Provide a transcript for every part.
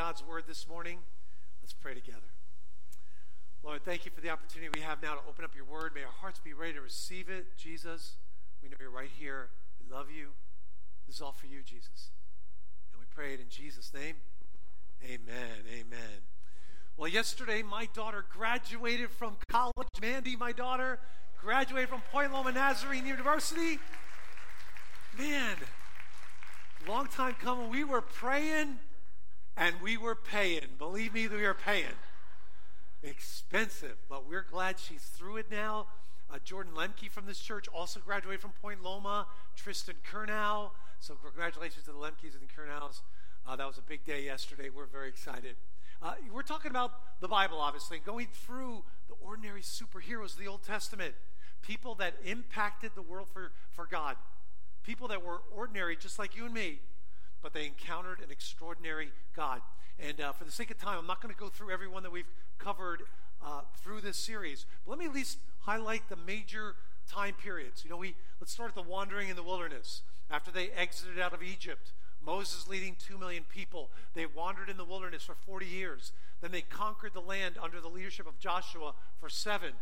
God's word this morning. Let's pray together. Lord, thank you for the opportunity we have now to open up your word. May our hearts be ready to receive it. Jesus, we know you're right here. We love you. This is all for you, Jesus. And we pray it in Jesus' name. Amen. Amen. Well, yesterday my daughter graduated from college. Mandy, my daughter, graduated from Point Loma Nazarene University. Man, long time coming. We were praying and we were paying. Believe me, we were paying. Expensive, but we're glad she's through it now. Uh, Jordan Lemke from this church also graduated from Point Loma. Tristan Kernow. So congratulations to the Lemkes and the Kernows. Uh, that was a big day yesterday. We're very excited. Uh, we're talking about the Bible, obviously, going through the ordinary superheroes of the Old Testament, people that impacted the world for, for God, people that were ordinary, just like you and me, but they encountered an extraordinary God. And uh, for the sake of time, I'm not going to go through everyone that we've covered uh, through this series. But let me at least highlight the major time periods. You know, we let's start at the wandering in the wilderness after they exited out of Egypt. Moses leading two million people. They wandered in the wilderness for 40 years. Then they conquered the land under the leadership of Joshua for seven.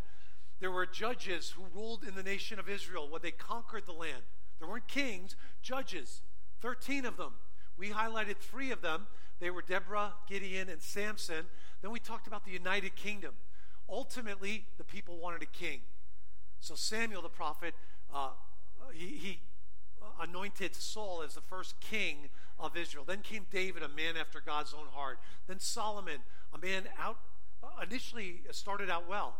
There were judges who ruled in the nation of Israel when they conquered the land. There weren't kings, judges, 13 of them. We highlighted three of them. They were Deborah, Gideon, and Samson. Then we talked about the United Kingdom. Ultimately, the people wanted a king. So Samuel the prophet, uh, he, he anointed Saul as the first king of Israel. Then came David, a man after God's own heart. Then Solomon, a man out initially started out well,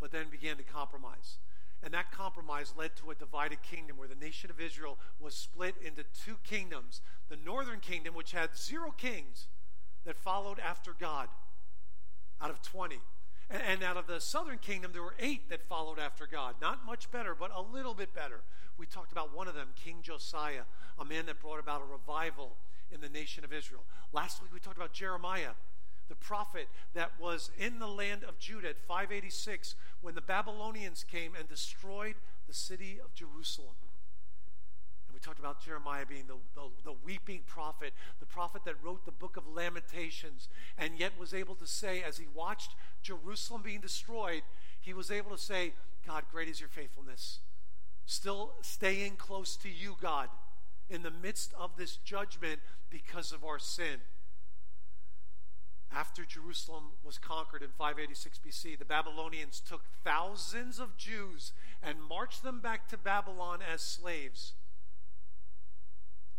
but then began to compromise. And that compromise led to a divided kingdom where the nation of Israel was split into two kingdoms. The northern kingdom, which had zero kings that followed after God out of 20. And, out of the southern kingdom, there were eight that followed after God. Not much better, but a little bit better. We talked about one of them, King Josiah, a man that brought about a revival in the nation of Israel. Last week, we talked about Jeremiah the prophet that was in the land of Judah at 586 when the Babylonians came and destroyed the city of Jerusalem. And we talked about Jeremiah being the, the, the, weeping prophet, the prophet that wrote the book of Lamentations, and yet was able to say, as he watched Jerusalem being destroyed, he was able to say, God, great is your faithfulness. Still staying close to you, God, in the midst of this judgment because of our sin. After Jerusalem was conquered in 586 BC, the Babylonians took thousands of Jews and marched them back to Babylon as slaves.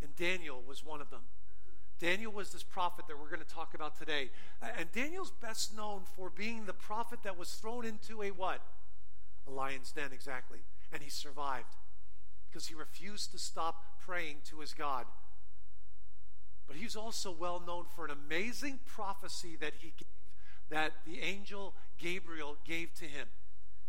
And Daniel was one of them. Daniel was this prophet that we're going to talk about today. And Daniel's best known for being the prophet that was thrown into a what? A lion's den, exactly. And he survived because he refused to stop praying to his God. But he's also well known for an amazing prophecy that he gave, that the angel Gabriel gave to him.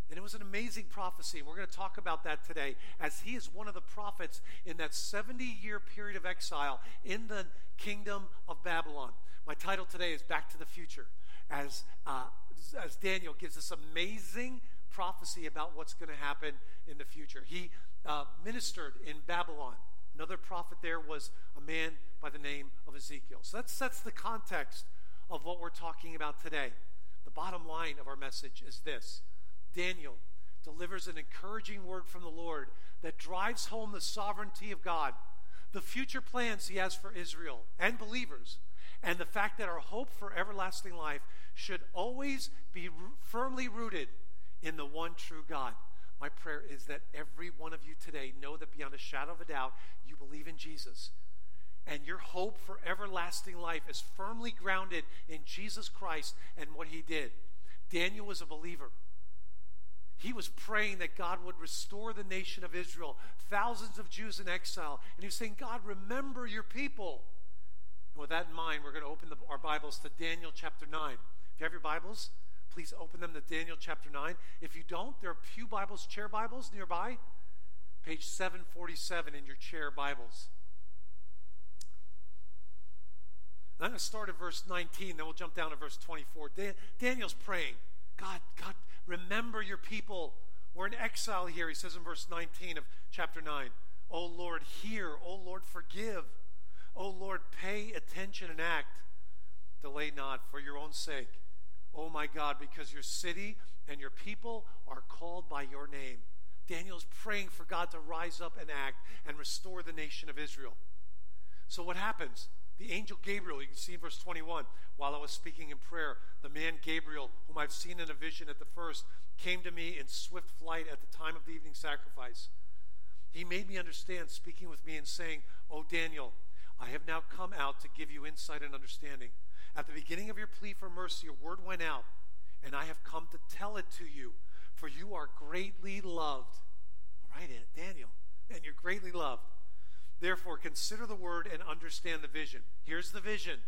And it was an amazing prophecy. And we're going to talk about that today as he is one of the prophets in that 70 year period of exile in the kingdom of Babylon. My title today is Back to the Future as, uh, as Daniel gives this amazing prophecy about what's going to happen in the future. He uh, ministered in Babylon. Another prophet there was a man by the name of Ezekiel. So that sets the context of what we're talking about today. The bottom line of our message is this Daniel delivers an encouraging word from the Lord that drives home the sovereignty of God, the future plans he has for Israel and believers, and the fact that our hope for everlasting life should always be firmly rooted in the one true God. My prayer is that every one of you today know that beyond a shadow of a doubt, you believe in Jesus. And your hope for everlasting life is firmly grounded in Jesus Christ and what he did. Daniel was a believer. He was praying that God would restore the nation of Israel, thousands of Jews in exile. And he was saying, God, remember your people. And with that in mind, we're going to open the, our Bibles to Daniel chapter 9. If you have your Bibles, please open them to Daniel chapter 9. If you don't, there are Pew Bibles, chair Bibles nearby. Page 747 in your chair Bibles. And I'm going to start at verse 19, then we'll jump down to verse 24. Dan- Daniel's praying, God, God, remember your people. We're in exile here, he says in verse 19 of chapter 9. Oh Lord, hear. O Lord, forgive. O Lord, pay attention and act. delay not for your own sake, oh my God, because your city and your people are called by your name. Daniel's praying for God to rise up and act and restore the nation of Israel. So what happens? The angel Gabriel, you can see in verse 21, while I was speaking in prayer, the man Gabriel, whom I've seen in a vision at the first, came to me in swift flight at the time of the evening sacrifice. He made me understand, speaking with me and saying, Oh, Daniel, I have now come out to give you insight and understanding. At the beginning of your plea for mercy, a word went out, and I have come to tell it to you, for you are greatly loved. All right, Daniel, and you're greatly loved. Therefore, consider the word and understand the vision. Here's the vision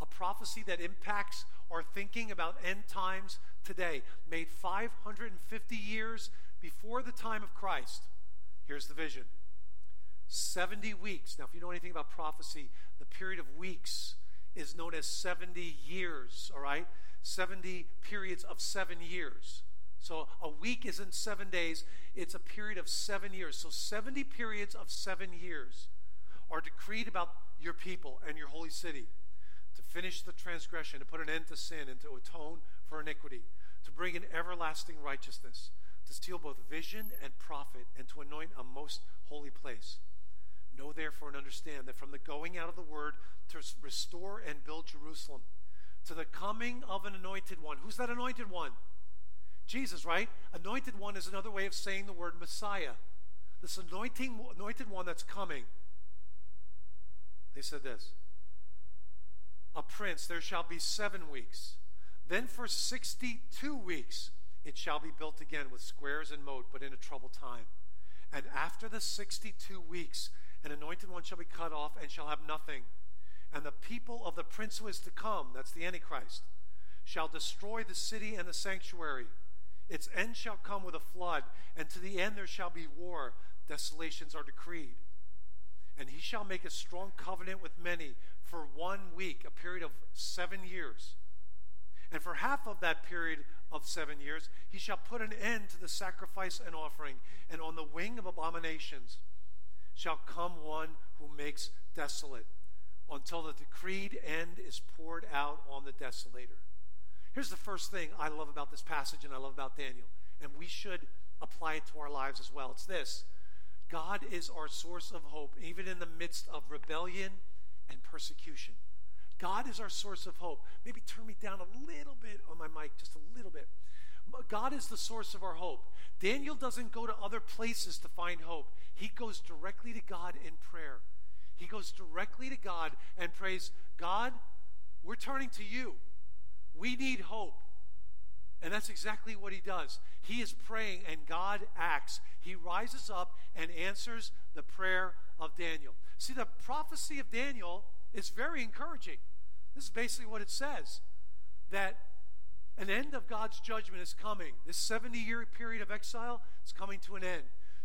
a prophecy that impacts our thinking about end times today, made 550 years before the time of Christ. Here's the vision 70 weeks. Now, if you know anything about prophecy, the period of weeks is known as 70 years, all right? 70 periods of seven years. So a week isn't seven days, it's a period of seven years. So 70 periods of seven years are decreed about your people and your holy city to finish the transgression, to put an end to sin, and to atone for iniquity, to bring in everlasting righteousness, to steal both vision and prophet, and to anoint a most holy place. Know therefore and understand that from the going out of the word to restore and build Jerusalem, to the coming of an anointed one. Who's that anointed one? Jesus, right? Anointed one is another way of saying the word Messiah. This anointing, anointed one that's coming. They said this A prince, there shall be seven weeks. Then for 62 weeks it shall be built again with squares and moat, but in a troubled time. And after the 62 weeks, an anointed one shall be cut off and shall have nothing. And the people of the prince who is to come, that's the Antichrist, shall destroy the city and the sanctuary its end shall come with a flood, and to the end there shall be war. Desolations are decreed. And he shall make a strong covenant with many for one week, a period of seven years. And for half of that period of seven years, he shall put an end to the sacrifice and offering, and on the wing of abominations shall come one who makes desolate, until the decreed end is poured out on the desolator. Here's the first thing I love about this passage and I love about Daniel, and we should apply it to our lives as well. It's this God is our source of hope, even in the midst of rebellion and persecution. God is our source of hope. Maybe turn me down a little bit on my mic, just a little bit. God is the source of our hope. Daniel doesn't go to other places to find hope, he goes directly to God in prayer. He goes directly to God and prays, God, we're turning to you. We need hope. And that's exactly what he does. He is praying and God acts. He rises up and answers the prayer of Daniel. See, the prophecy of Daniel is very encouraging. This is basically what it says that an end of God's judgment is coming. This 70 year period of exile is coming to an end.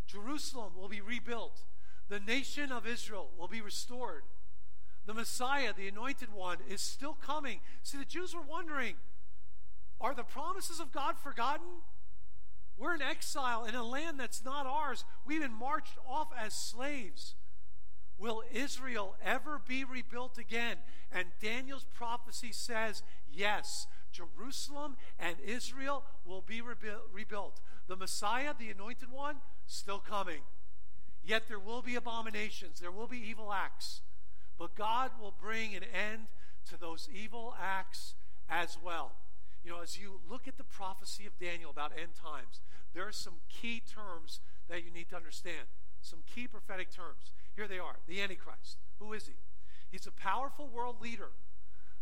Jerusalem will be rebuilt, the nation of Israel will be restored the Messiah, the anointed one, is still coming. See, the Jews were wondering are the promises of God forgotten? We're in exile in a land that's not ours. We've been marched off as slaves. Will Israel ever be rebuilt again? And Daniel's prophecy says, yes, Jerusalem and Israel will be rebuilt. The Messiah, the anointed one, still coming. Yet there will be abominations, there will be evil acts. But God will bring an end to those evil acts as well. You know, as you look at the prophecy of Daniel about end times, there are some key terms that you need to understand. Some key prophetic terms. Here they are the Antichrist. Who is he? He's a powerful world leader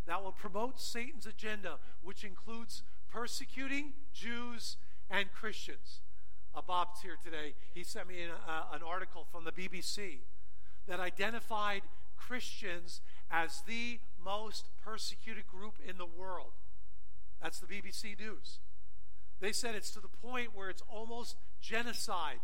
that will promote Satan's agenda, which includes persecuting Jews and Christians. Uh, Bob's here today. He sent me an, uh, an article from the BBC that identified Christians as the most persecuted group in the world. That's the BBC News. They said it's to the point where it's almost genocide.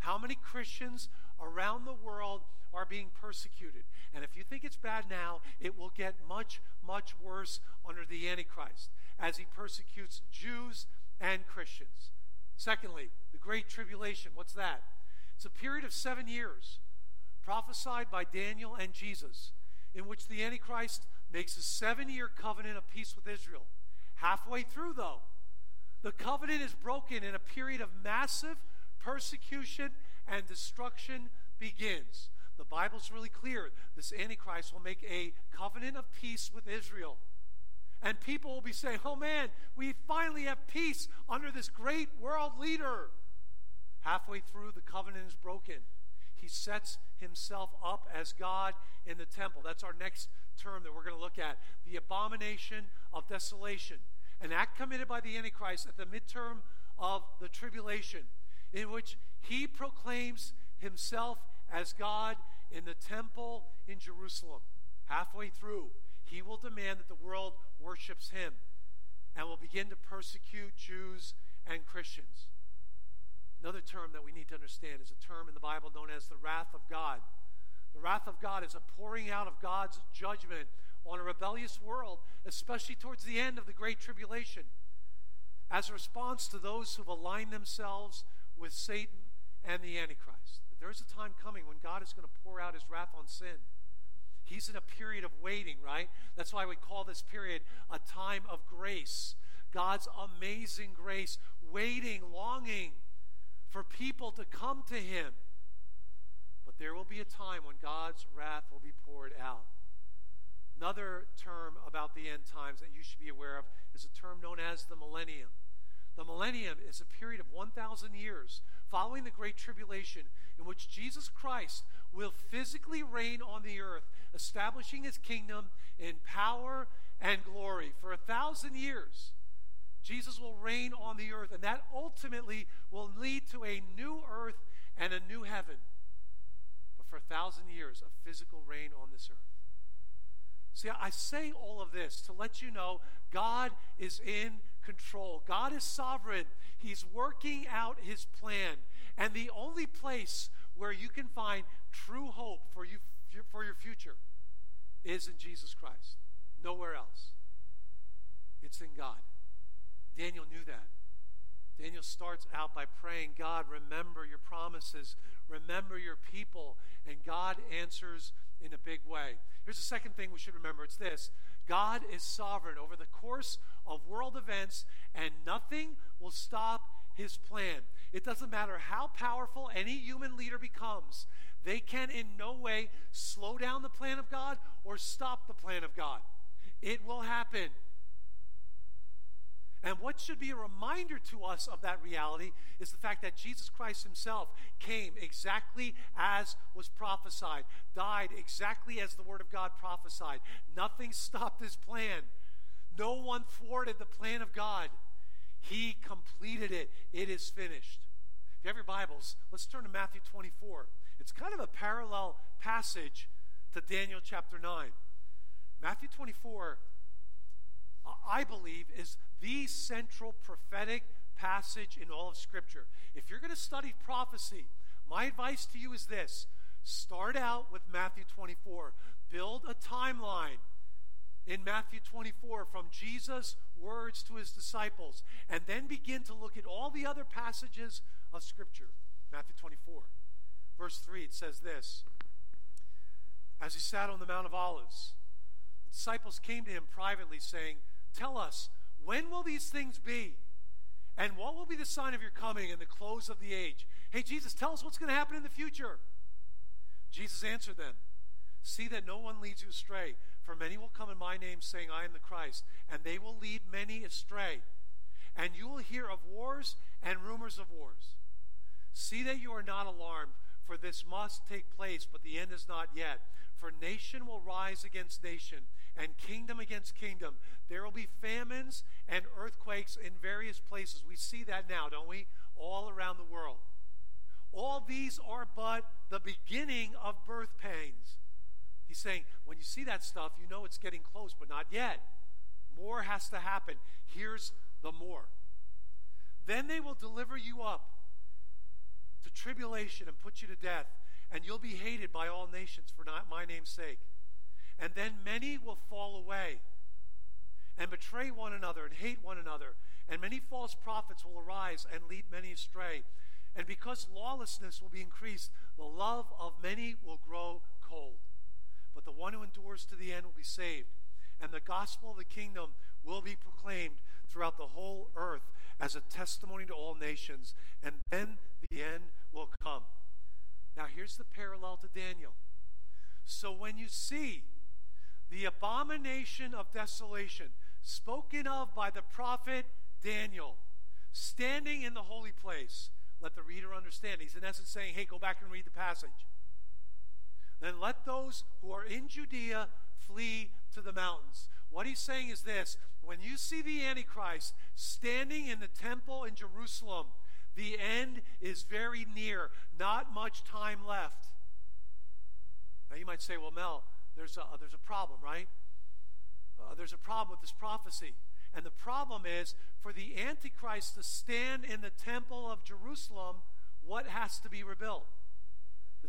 How many Christians around the world are being persecuted? And if you think it's bad now, it will get much, much worse under the Antichrist as he persecutes Jews and Christians. Secondly, the Great Tribulation. What's that? It's a period of seven years prophesied by Daniel and Jesus, in which the Antichrist, makes a seven year covenant of peace with Israel. Halfway through, though, the covenant is broken in a period of massive persecution and destruction begins. The Bible's really clear. This Antichrist will make a covenant of peace with Israel. And people will be saying, oh man, we finally have peace under this great world leader. Halfway through, the covenant is broken. He sets himself up as God in the temple. That's our next term that we're going to look at the abomination of desolation. An act committed by the Antichrist at the midterm of the tribulation, in which he proclaims himself as God in the temple in Jerusalem. Halfway through, he will demand that the world worships him and will begin to persecute Jews and Christians. Another term that we need to understand is a term in the Bible known as the wrath of God. The wrath of God is a pouring out of God's judgment on a rebellious world, especially towards the end of the Great Tribulation, as a response to those who've aligned themselves with Satan and the Antichrist. But there's a time coming when God is going to pour out his wrath on sin. He's in a period of waiting, right? That's why we call this period a time of grace. God's amazing grace, waiting, longing for people to come to him. But there will be a time when God's wrath will be poured out. Another term about the end times that you should be aware of is a term known as the millennium. The millennium is a period of 1,000 years following the Great Tribulation in which Jesus Christ will physically reign on the earth, establishing his kingdom in power and glory for a thousand years. Jesus will reign on the earth, and that ultimately will lead to a new earth and a new heaven. But for a thousand years, a physical reign on this earth. See, I say all of this to let you know God is in control. God is sovereign. He's working out his plan. And the only place where you can find true hope for you for your future is in Jesus Christ. Nowhere else. It's in God. Daniel knew that. Daniel starts out by praying, God, remember your promises, remember your people, and God answers in a big way. Here's the second thing we should remember it's this God is sovereign over the course of world events, and nothing will stop his plan. It doesn't matter how powerful any human leader becomes, they can in no way slow down the plan of God or stop the plan of God. It will happen. And what should be a reminder to us of that reality is the fact that Jesus Christ himself came exactly as was prophesied, died exactly as the Word of God prophesied. Nothing stopped his plan, no one thwarted the plan of God. He completed it, it is finished. If you have your Bibles, let's turn to Matthew 24. It's kind of a parallel passage to Daniel chapter 9. Matthew 24 I believe, is the central prophetic passage in all of Scripture. If you're going to study prophecy, my advice to you is this start out with Matthew 24, build a timeline in Matthew 24 from Jesus' words to his disciples, and then begin to look at all the other passages of Scripture. Matthew 24, verse 3, it says this As he sat on the Mount of Olives, the disciples came to him privately, saying, Tell us, when will these things be? And what will be the sign of your coming and the close of the age? Hey, Jesus, tell us what's going to happen in the future. Jesus answered them See that no one leads you astray, for many will come in my name, saying, I am the Christ, and they will lead many astray. And you will hear of wars and rumors of wars. See that you are not alarmed, for this must take place, but the end is not yet. For nation will rise against nation and kingdom against kingdom. There will be famines and earthquakes in various places. We see that now, don't we? All around the world. All these are but the beginning of birth pains. He's saying, when you see that stuff, you know it's getting close, but not yet. More has to happen. Here's the more. Then they will deliver you up to tribulation and put you to death, and you'll be hated by all nations for not my name's sake. And then many will fall away and betray one another and hate one another. And many false prophets will arise and lead many astray. And because lawlessness will be increased, the love of many will grow cold. But the one who endures to the end will be saved. And the gospel of the kingdom will be proclaimed throughout the whole earth as a testimony to all nations, and then the end will come. Now, here's the parallel to Daniel. So, when you see the abomination of desolation spoken of by the prophet Daniel standing in the holy place, let the reader understand. He's in essence saying, hey, go back and read the passage. Then let those who are in Judea flee to the mountains. What he's saying is this when you see the Antichrist standing in the temple in Jerusalem, the end is very near, not much time left. Now you might say, well, Mel, there's a, there's a problem, right? Uh, there's a problem with this prophecy. And the problem is for the Antichrist to stand in the temple of Jerusalem, what has to be rebuilt?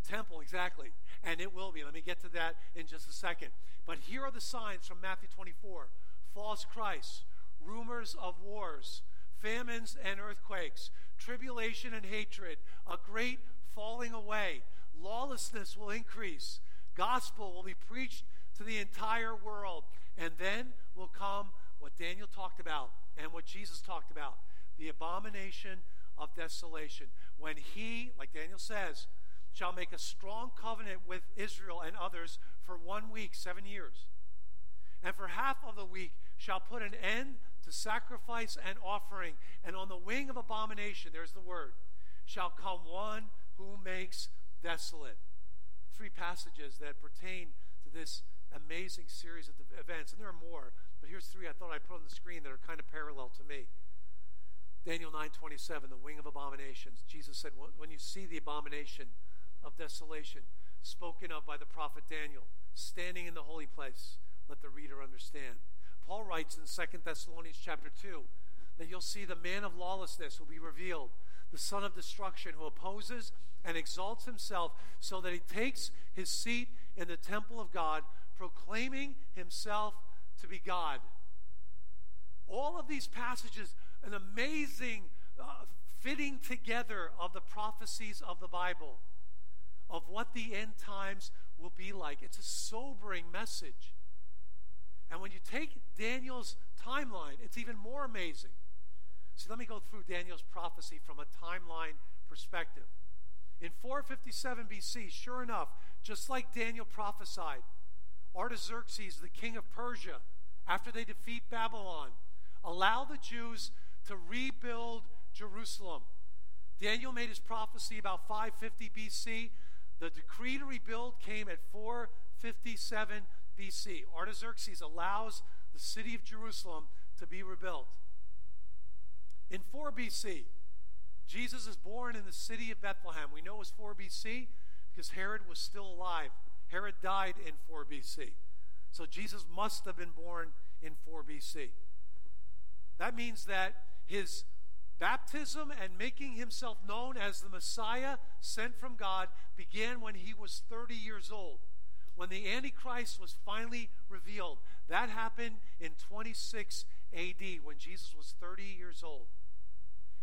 The temple, exactly. And it will be. Let me get to that in just a second. But here are the signs from Matthew 24 false Christs, rumors of wars, famines and earthquakes, tribulation and hatred, a great falling away. Lawlessness will increase. Gospel will be preached to the entire world. And then will come what Daniel talked about and what Jesus talked about the abomination of desolation. When he, like Daniel says, shall make a strong covenant with Israel and others for one week, seven years. And for half of the week shall put an end to sacrifice and offering. And on the wing of abomination, there's the word, shall come one who makes desolate. Three passages that pertain to this amazing series of events. And there are more, but here's three I thought I'd put on the screen that are kind of parallel to me. Daniel 9:27, the wing of abominations. Jesus said, "When you see the abomination of desolation spoken of by the prophet Daniel, standing in the holy place, let the reader understand." Paul writes in 2 Thessalonians chapter 2 that you'll see the man of lawlessness will be revealed, the son of destruction who opposes and exalts himself so that he takes his seat in the temple of God, proclaiming himself to be God. All of these passages, an amazing uh, fitting together of the prophecies of the Bible, of what the end times will be like. It's a sobering message. And when you take Daniel's timeline, it's even more amazing. So let me go through Daniel's prophecy from a timeline perspective. In 457 BC, sure enough, just like Daniel prophesied, Artaxerxes, the king of Persia, after they defeat Babylon, allow the Jews to rebuild Jerusalem. Daniel made his prophecy about 550 BC. The decree to rebuild came at 457 BC. Artaxerxes allows the city of Jerusalem to be rebuilt. In 4 BC, Jesus is born in the city of Bethlehem. We know it was 4 BC because Herod was still alive. Herod died in 4 BC. So Jesus must have been born in 4 BC. That means that his baptism and making himself known as the Messiah sent from God began when he was 30 years old, when the Antichrist was finally revealed. That happened in 26 AD when Jesus was 30 years old.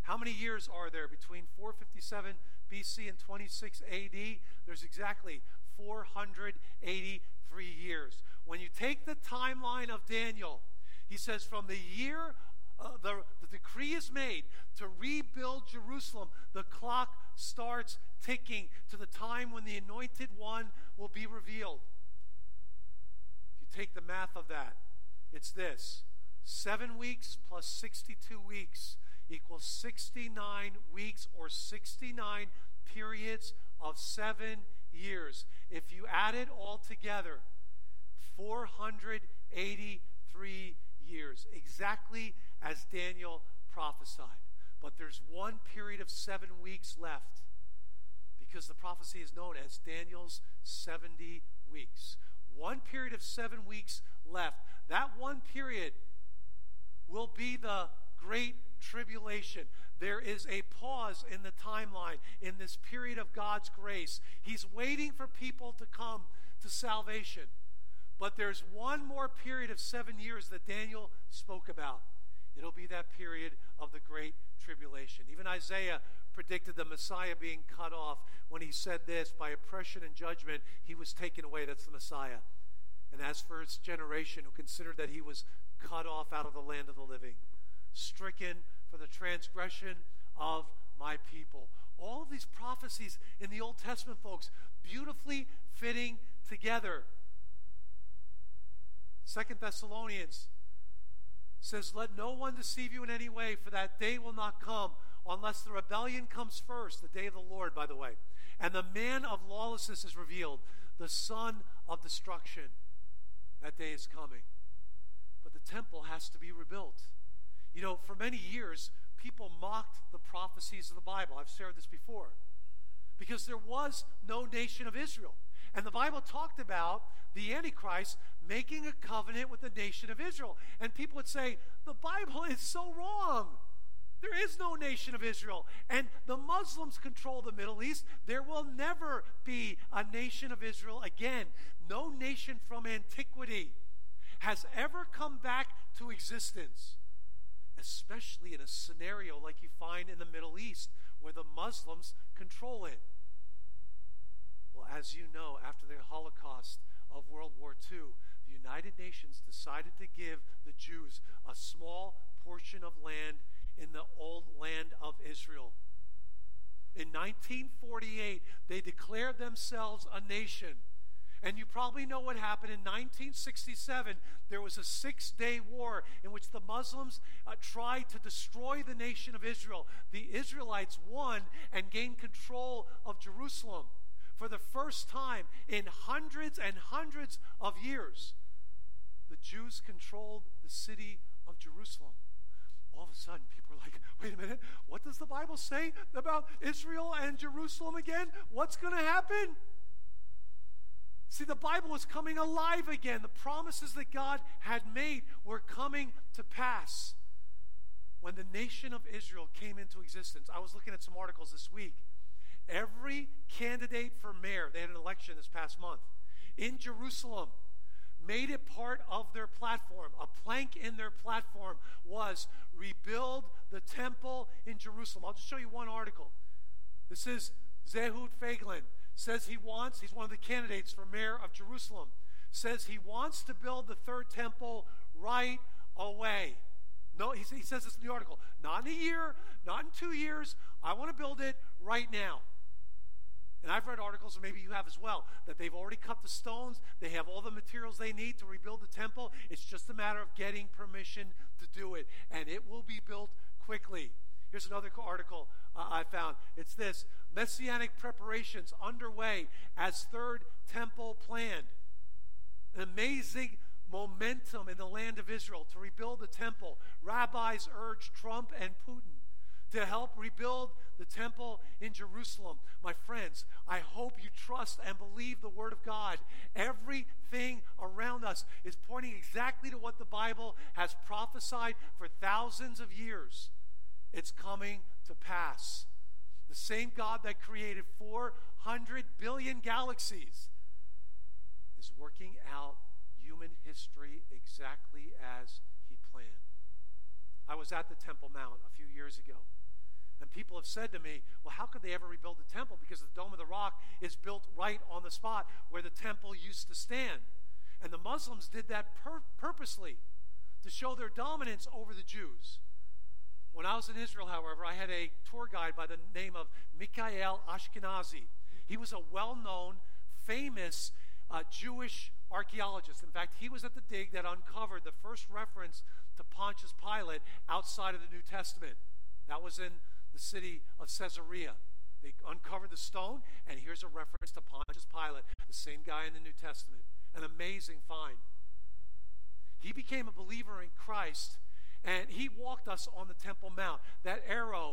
How many years are there between 457 BC and 26 AD? There's exactly 483 years. When you take the timeline of Daniel, he says from the year uh, the, the decree is made to rebuild Jerusalem, the clock starts ticking to the time when the anointed one will be revealed. If you take the math of that, it's this seven weeks plus 62 weeks equals 69 weeks or 69 periods of seven years. If you add it all together, 483 years, exactly as Daniel prophesied. But there's one period of seven weeks left because the prophecy is known as Daniel's 70 weeks. One period of seven weeks left. That one period will be the great tribulation. There is a pause in the timeline in this period of God's grace. He's waiting for people to come to salvation. But there's one more period of seven years that Daniel spoke about. It'll be that period of the great tribulation. Even Isaiah predicted the Messiah being cut off when he said this by oppression and judgment, he was taken away. That's the Messiah. And as for his generation, who considered that he was cut off out of the land of the living, stricken for the transgression of my people. All of these prophecies in the Old Testament, folks, beautifully fitting together. Second Thessalonians says, Let no one deceive you in any way, for that day will not come unless the rebellion comes first, the day of the Lord, by the way, and the man of lawlessness is revealed, the son of destruction. That day is coming. But the temple has to be rebuilt. You know, for many years, people mocked the prophecies of the Bible. I've shared this before. Because there was no nation of Israel. And the Bible talked about the Antichrist making a covenant with the nation of Israel. And people would say, the Bible is so wrong. There is no nation of Israel. And the Muslims control the Middle East. There will never be a nation of Israel again. No nation from antiquity has ever come back to existence, especially in a scenario like you find in the Middle East where the Muslims control it. Well, as you know, after the Holocaust of World War II, the United Nations decided to give the Jews a small portion of land in the old land of Israel. In 1948, they declared themselves a nation. And you probably know what happened in 1967. There was a six day war in which the Muslims uh, tried to destroy the nation of Israel. The Israelites won and gained control of Jerusalem for the first time in hundreds and hundreds of years. The Jews controlled the city of Jerusalem all of a sudden people are like, wait a minute, what does the Bible say about Israel and Jerusalem again? What's going to happen? See, the Bible was coming alive again. The promises that God had made were coming to pass. When the nation of Israel came into existence, I was looking at some articles this week. Every candidate for mayor, they had an election this past month, in Jerusalem, made it part of their platform. A plank in their platform was rebuild the temple in Jerusalem. I'll just show you one article. This is Zehud Feiglin. Says he wants, he's one of the candidates for mayor of Jerusalem, says he wants to build the third temple right away. No, he says this in the article. Not in a year, not in two years. I want to build it right now. And I've read articles, and maybe you have as well, that they've already cut the stones. They have all the materials they need to rebuild the temple. It's just a matter of getting permission to do it. And it will be built quickly. Here's another article uh, I found. It's this Messianic preparations underway as third temple planned. An amazing momentum in the land of Israel to rebuild the temple. Rabbis urge Trump and Putin to help rebuild the temple in Jerusalem. My friends, I hope you trust and believe the Word of God. Everything around us is pointing exactly to what the Bible has prophesied for thousands of years. It's coming to pass. The same God that created 400 billion galaxies is working out human history exactly as He planned. I was at the Temple Mount a few years ago. And people have said to me, well, how could they ever rebuild the temple? Because the Dome of the Rock is built right on the spot where the temple used to stand. And the Muslims did that pur- purposely to show their dominance over the Jews. When I was in Israel, however, I had a tour guide by the name of Mikhail Ashkenazi. He was a well known, famous uh, Jewish archaeologist. In fact, he was at the dig that uncovered the first reference to Pontius Pilate outside of the New Testament. That was in the city of Caesarea. They uncovered the stone, and here's a reference to Pontius Pilate, the same guy in the New Testament. An amazing find. He became a believer in Christ, and he walked us on the Temple Mount. That arrow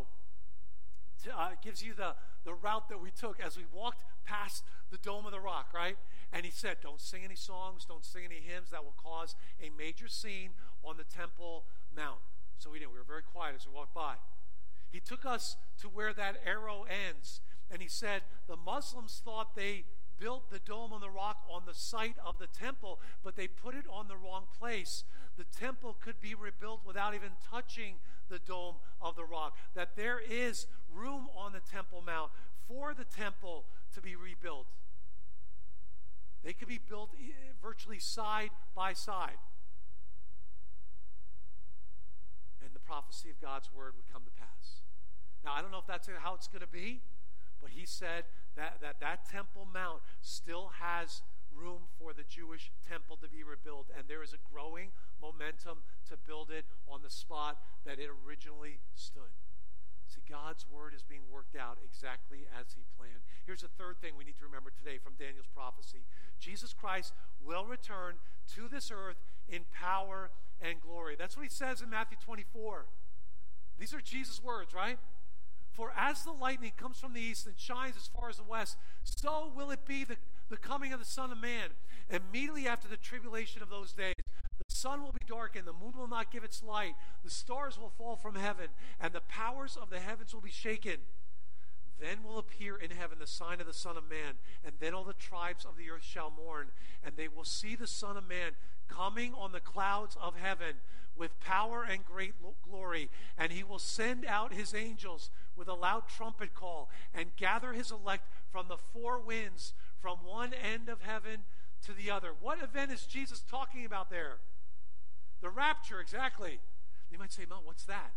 gives you the, the route that we took as we walked past the Dome of the Rock, right? And he said, Don't sing any songs, don't sing any hymns that will cause a major scene on the Temple Mount. So we didn't. We were very quiet as we walked by. He took us to where that arrow ends, and he said the Muslims thought they built the dome on the rock on the site of the temple, but they put it on the wrong place. The temple could be rebuilt without even touching the dome of the rock. That there is room on the Temple Mount for the temple to be rebuilt. They could be built eh, virtually side by side. And the prophecy of God's word would come to pass. Now, I don't know if that's how it's going to be, but he said that that, that Temple Mount still has room for the Jewish temple to be rebuilt, and there is a growing momentum to build it on the spot that it originally stood. See, God's word is being worked out exactly as he planned. Here's a third thing we need to remember today from Daniel's prophecy Jesus Christ will return to this earth in power and glory. That's what he says in Matthew 24. These are Jesus' words, right? For as the lightning comes from the east and shines as far as the west, so will it be the, the coming of the Son of Man. Immediately after the tribulation of those days, the sun will be darkened, the moon will not give its light, the stars will fall from heaven, and the powers of the heavens will be shaken. Then will appear in heaven the sign of the Son of Man, and then all the tribes of the earth shall mourn, and they will see the Son of Man coming on the clouds of heaven with power and great glory. And he will send out his angels with a loud trumpet call and gather his elect from the four winds, from one end of heaven to the other. What event is Jesus talking about there? The rapture, exactly. You might say, Mom, what's that?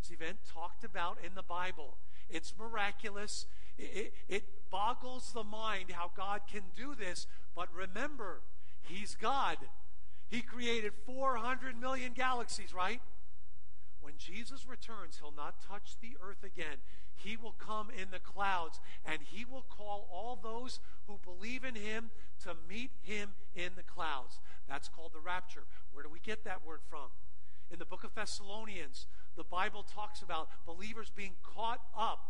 It's the event talked about in the Bible. It's miraculous. It, it, it boggles the mind how God can do this. But remember, He's God. He created 400 million galaxies, right? When Jesus returns, He'll not touch the earth again. He will come in the clouds and He will call all those who believe in Him to meet Him in the clouds. That's called the rapture. Where do we get that word from? In the book of Thessalonians, the Bible talks about believers being caught up,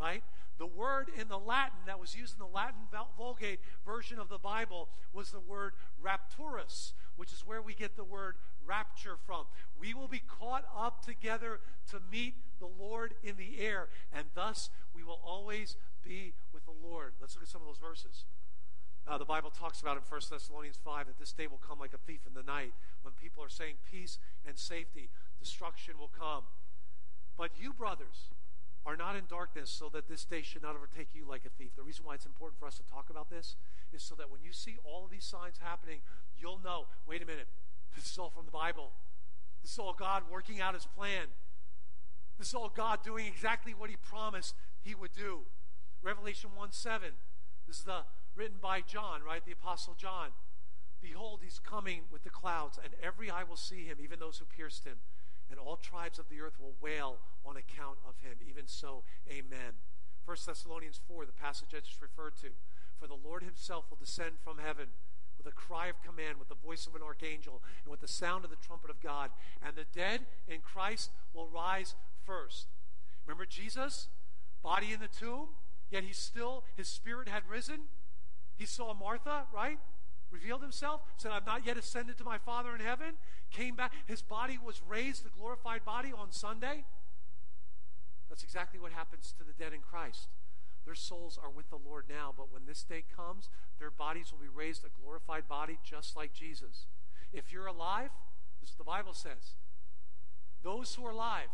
right? The word in the Latin that was used in the Latin Vulgate version of the Bible was the word rapturus, which is where we get the word rapture from. We will be caught up together to meet the Lord in the air, and thus we will always be with the Lord. Let's look at some of those verses. Uh, the Bible talks about in 1 Thessalonians 5 that this day will come like a thief in the night when people are saying peace and safety, destruction will come. But you, brothers, are not in darkness so that this day should not overtake you like a thief. The reason why it's important for us to talk about this is so that when you see all of these signs happening, you'll know wait a minute, this is all from the Bible. This is all God working out his plan. This is all God doing exactly what he promised he would do. Revelation 1 7. This is the written by John, right? The Apostle John. Behold, he's coming with the clouds, and every eye will see him, even those who pierced him. And all tribes of the earth will wail on account of him. Even so, amen. 1 Thessalonians 4, the passage I just referred to. For the Lord himself will descend from heaven with a cry of command, with the voice of an archangel, and with the sound of the trumpet of God. And the dead in Christ will rise first. Remember Jesus? Body in the tomb, yet he still, his spirit had risen. He saw Martha, right? Revealed himself, said, I've not yet ascended to my Father in heaven. Came back. His body was raised, the glorified body, on Sunday. That's exactly what happens to the dead in Christ. Their souls are with the Lord now, but when this day comes, their bodies will be raised a glorified body just like Jesus. If you're alive, this is what the Bible says. Those who are alive,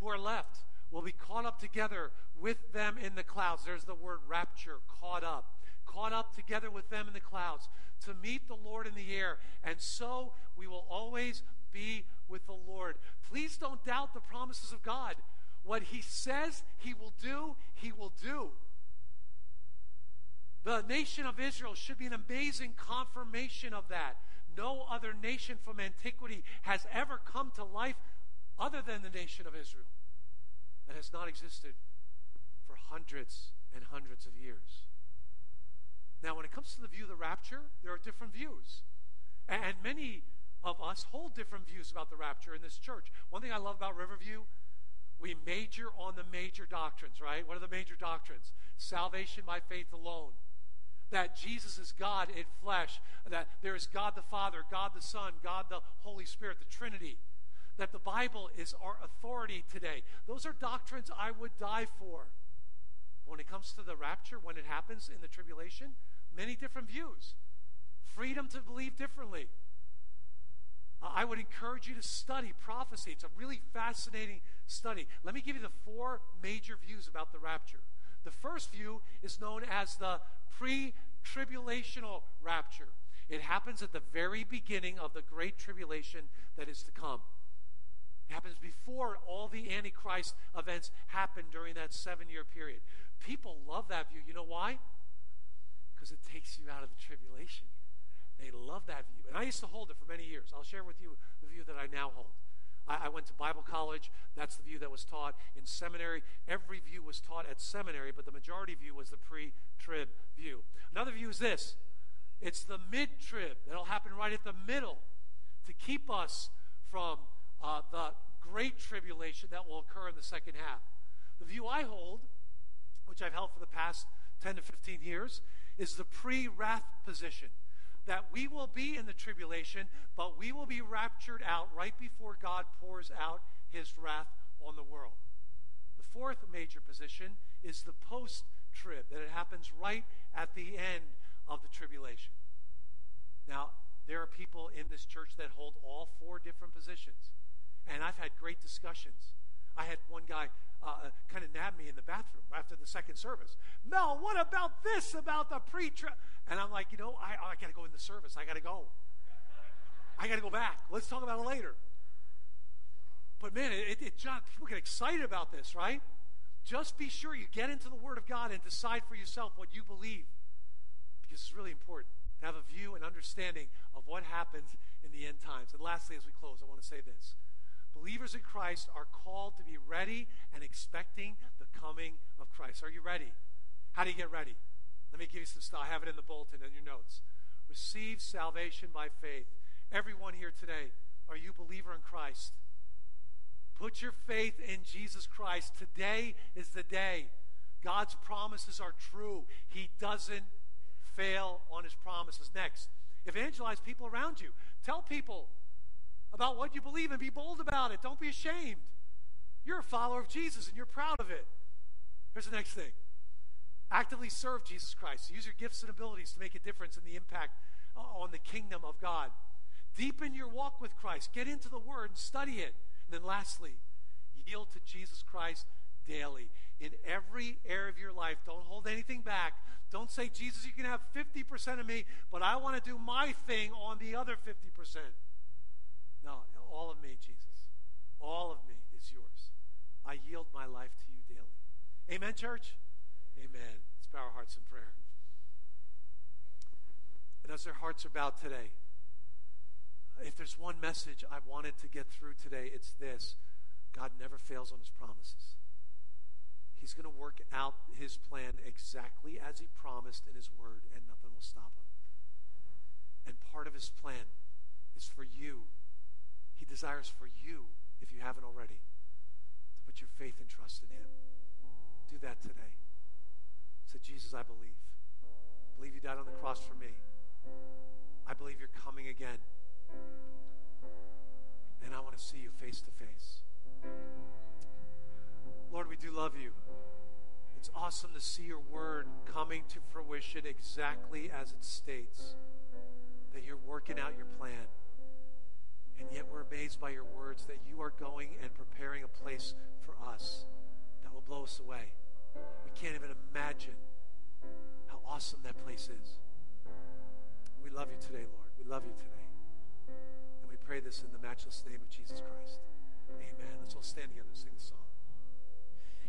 who are left, will be caught up together with them in the clouds. There's the word rapture, caught up caught up together with them in the clouds to meet the Lord in the air. And so we will always be with the Lord. Please don't doubt the promises of God. What He says He will do, He will do. The nation of Israel should be an amazing confirmation of that. No other nation from antiquity has ever come to life other than the nation of Israel that has not existed for hundreds and hundreds of years. Now, when it comes to the view of the rapture, there are different views. And many of us hold different views about the rapture in this church. One thing I love about Riverview, we major on the major doctrines, right? What are the major doctrines? Salvation by faith alone. That Jesus is God in flesh. That there is God the Father, God the Son, God the Holy Spirit, the Trinity. That the Bible is our authority today. Those are doctrines I would die for. When it comes to the rapture, when it happens in the tribulation, many different views. Freedom to believe differently. Uh, I would encourage you to study prophecy. It's a really fascinating study. Let me give you the four major views about the rapture. The first view is known as the pre tribulational rapture. It happens at the very beginning of the great tribulation that is to come. Happens before all the Antichrist events happen during that seven year period. People love that view. You know why? Because it takes you out of the tribulation. They love that view. And I used to hold it for many years. I'll share with you the view that I now hold. I, I went to Bible college. That's the view that was taught in seminary. Every view was taught at seminary, but the majority view was the pre trib view. Another view is this it's the mid trib that'll happen right at the middle to keep us from uh, the great tribulation that will occur in the second half. The view I hold, which I've held for the past 10 to 15 years, is the pre wrath position that we will be in the tribulation, but we will be raptured out right before God pours out his wrath on the world. The fourth major position is the post trib, that it happens right at the end of the tribulation. Now, there are people in this church that hold all four different positions, and I've had great discussions. I had one guy uh, kind of nab me in the bathroom after the second service. Mel, what about this about the preacher? And I'm like, you know, I, I got to go in the service. I got to go. I got to go back. Let's talk about it later. But man, it, it, John, people get excited about this, right? Just be sure you get into the Word of God and decide for yourself what you believe. Because it's really important to have a view and understanding of what happens in the end times. And lastly, as we close, I want to say this. Believers in Christ are called to be ready and expecting the coming of Christ. Are you ready? How do you get ready? Let me give you some stuff. I have it in the bulletin and your notes. Receive salvation by faith. Everyone here today, are you a believer in Christ? Put your faith in Jesus Christ. Today is the day. God's promises are true. He doesn't fail on his promises. Next, evangelize people around you. Tell people about what you believe and be bold about it. Don't be ashamed. You're a follower of Jesus and you're proud of it. Here's the next thing actively serve Jesus Christ. Use your gifts and abilities to make a difference in the impact uh, on the kingdom of God. Deepen your walk with Christ. Get into the Word and study it. And then lastly, yield to Jesus Christ daily. In every area of your life, don't hold anything back. Don't say, Jesus, you can have 50% of me, but I want to do my thing on the other 50%. No, all of me, Jesus. All of me is yours. I yield my life to you daily. Amen, church? Amen. Let's bow our hearts in prayer. And as their hearts are bowed today, if there's one message I wanted to get through today, it's this God never fails on his promises. He's going to work out his plan exactly as he promised in his word, and nothing will stop him. And part of his plan is for you. He desires for you, if you haven't already, to put your faith and trust in him. Do that today. Say, Jesus, I believe. I believe you died on the cross for me. I believe you're coming again. And I want to see you face to face. Lord, we do love you. It's awesome to see your word coming to fruition exactly as it states that you're working out your plan. And yet we're amazed by your words that you are going and preparing a place for us that will blow us away. We can't even imagine how awesome that place is. We love you today, Lord. We love you today. And we pray this in the matchless name of Jesus Christ. Amen. Let's all stand together and sing the song.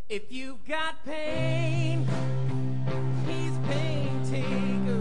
If you've got pain, he's pain taker.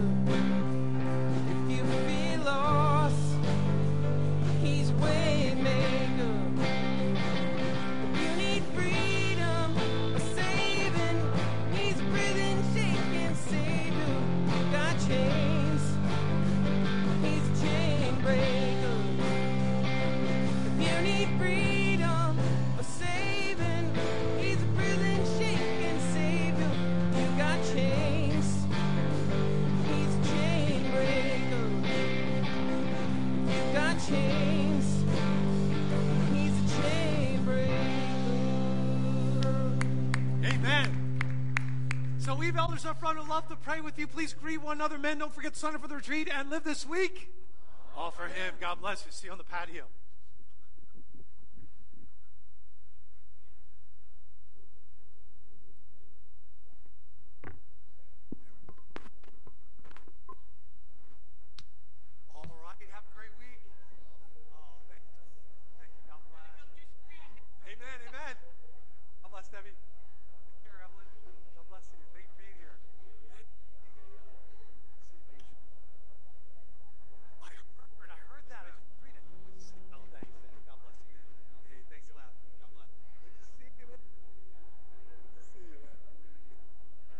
Elders up front would love to pray with you. Please greet one another. Men, don't forget to sign up for the retreat and live this week. All for Him. God bless you. See you on the patio.